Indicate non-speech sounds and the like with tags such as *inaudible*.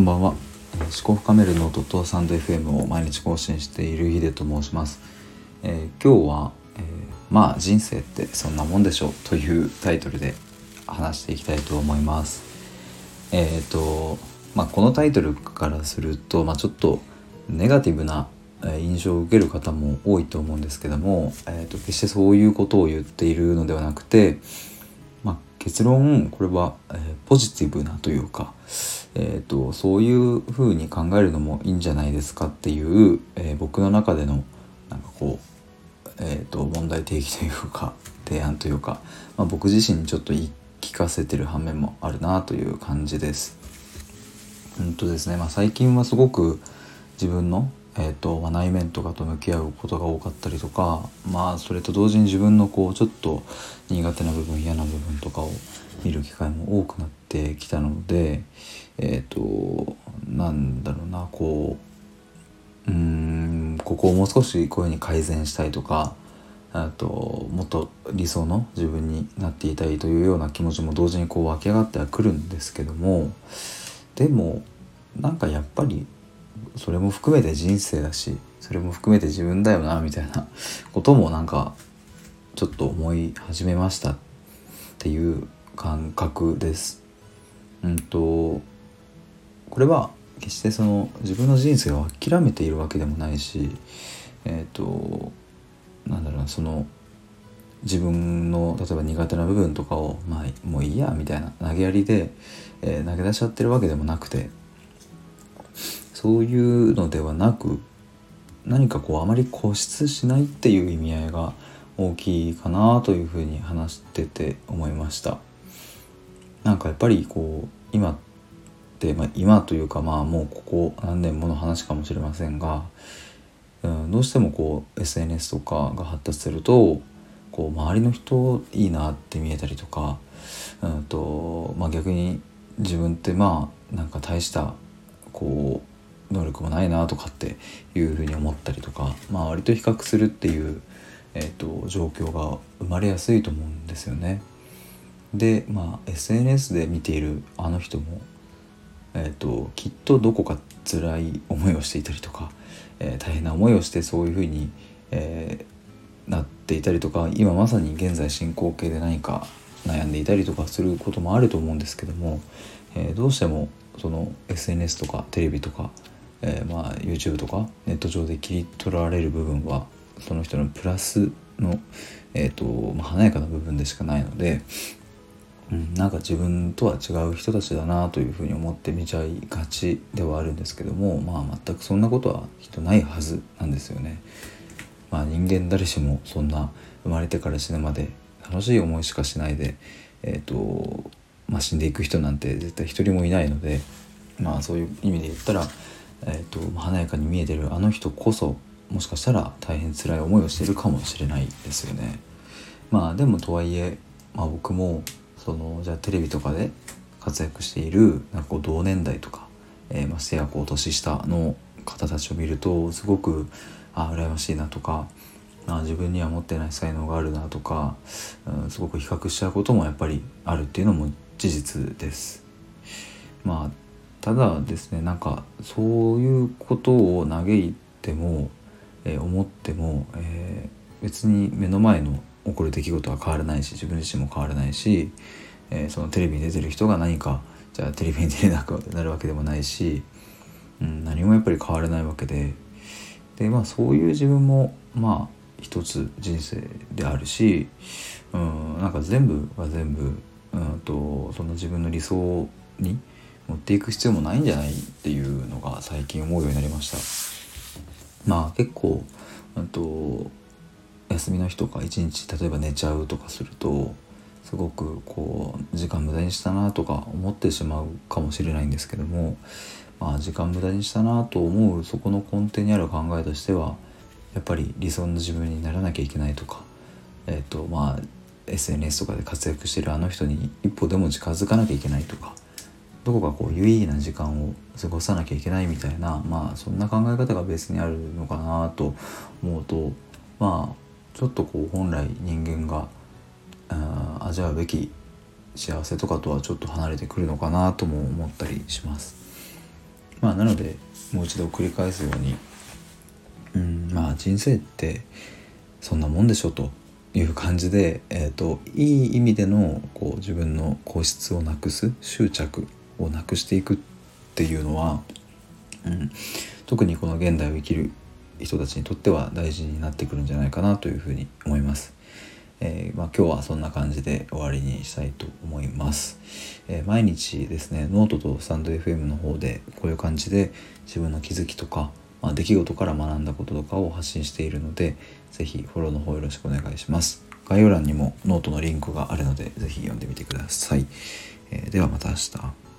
こんばんは。思考深めるノートとサンド FM を毎日更新しているヒデと申します、えー、今日は、えー、まあ人生ってそんなもんでしょうというタイトルで話していきたいと思います。えっ、ー、とまあこのタイトルからすると、まあ、ちょっとネガティブな印象を受ける方も多いと思うんですけども、えーと決してそういうことを言っているのではなくてま結論これは、えー、ポジティブなというか、えーと、そういうふうに考えるのもいいんじゃないですかっていう、えー、僕の中でのなんかこう、えーと、問題提起というか *laughs* 提案というか、まあ、僕自身にちょっと言い聞かせてる反面もあるなという感じです。うんとですねまあ、最近はすごく自分のえーとま、内面とかと向き合うことが多かったりとかまあそれと同時に自分のこうちょっと苦手な部分嫌な部分とかを見る機会も多くなってきたのでえっ、ー、となんだろうなこううんここをもう少しこういうふうに改善したいとかあともっと理想の自分になっていたいというような気持ちも同時にこう湧き上がってはくるんですけどもでもなんかやっぱりそれも含めて人生だしそれも含めて自分だよなみたいな *laughs* こともなんかちょっと思い始めましたっていう感覚です。うんとこれは決してその自分の人生を諦めているわけでもないしえっ、ー、となんだろうなその自分の例えば苦手な部分とかをまあもういいやみたいな投げやりで、えー、投げ出しちゃってるわけでもなくてそういうのではなく何かこうあまり固執しないっていう意味合いが大きいかなというふうに話してて思いましたかやっぱりこう今って、まあ、今というかまあもうここ何年もの話かもしれませんが、うん、どうしてもこう SNS とかが発達するとこう周りの人いいなって見えたりとか、うんとまあ、逆に自分ってまあなんか大したこう能力もないなとかっていうふうに思ったりとか、まあ、割と比較するっていう、えーと、状況が生まれやすいと思うんですよね。で、まあ、SNS で見ているあの人も、えーと、きっとどこか辛い思いをしていたりとか、えー、大変な思いをしてそういうふうに、えー、なっていたりとか今まさに現在進行形で何か悩んでいたりとかすることもあると思うんですけども、えー、どうしてもその SNS とかテレビとかえー、まあ YouTube とかネット上で切り取られる部分はその人のプラスの、えーとまあ、華やかな部分でしかないので、うん、なんか自分とは違う人たちだなというふうに思って見ちゃいがちではあるんですけどもまあ全くそんなことはきっとないはずなんですよね。まあ、人間誰しもそんな生まれてから死ぬまで楽しい思いしかしないで、えーとまあ、死んでいく人なんて絶対一人もいないので、まあ、そういう意味で言ったらえーと、華やかに見えてるあの人こそもしかしたら大変辛い思いをしてるかもしれないですよね。まあでもとはいえ、まあ、僕もそのじゃあテレビとかで活躍しているなんかこう同年代とか、えー、ましてやこう年下の方たちを見るとすごくあ羨ましいなとかあ自分には持ってない才能があるなとか、うん、すごく比較しちゃうこともやっぱりあるっていうのも事実です。まあただですねなんかそういうことを嘆いても、えー、思っても、えー、別に目の前の起こる出来事は変わらないし自分自身も変わらないし、えー、そのテレビに出てる人が何かじゃあテレビに出れなくなるわけでもないし、うん、何もやっぱり変わらないわけでで、まあ、そういう自分もまあ一つ人生であるし、うん、なんか全部が全部、うんとその自分の理想に持っていく必要もないんじゃないっていうのが最近思うようになりました。まあ結構あと休みの日とか一日例えば寝ちゃうとかするとすごくこう時間無駄にしたなとか思ってしまうかもしれないんですけどもまあ時間無駄にしたなと思うそこの根底にある考えとしてはやっぱり理想の自分にならなきゃいけないとかえ、ー、とまあ SNS とかで活躍してるあの人に一歩でも近づかなきゃいけないとかどこかこう有意義な時間を過ごさなきゃいけないみたいなまあそんな考え方がベースにあるのかなと思うとまあちょっとこう本来人間が味わうべき幸せとかとはちょっと離れてくるのかなとも思ったりします。まあなのでもう一度繰り返すようにうんまあ人生ってそんなもんでしょという感じで、えーと、いい意味でのこう自分の固執をなくす執着をなくしていくっていうのは、うん、特にこの現代を生きる人たちにとっては大事になってくるんじゃないかなというふうに思います。えー、まあ、今日はそんな感じで終わりにしたいと思います、えー、毎日ですねノートとスタンド FM の方でこういう感じで自分の気づきとか、まあ、出来事から学んだこととかを発信しているので是非フォローの方よろしくお願いします。概要欄にもノートのリンクがあるので是非読んでみてください、えー、ではまた明日。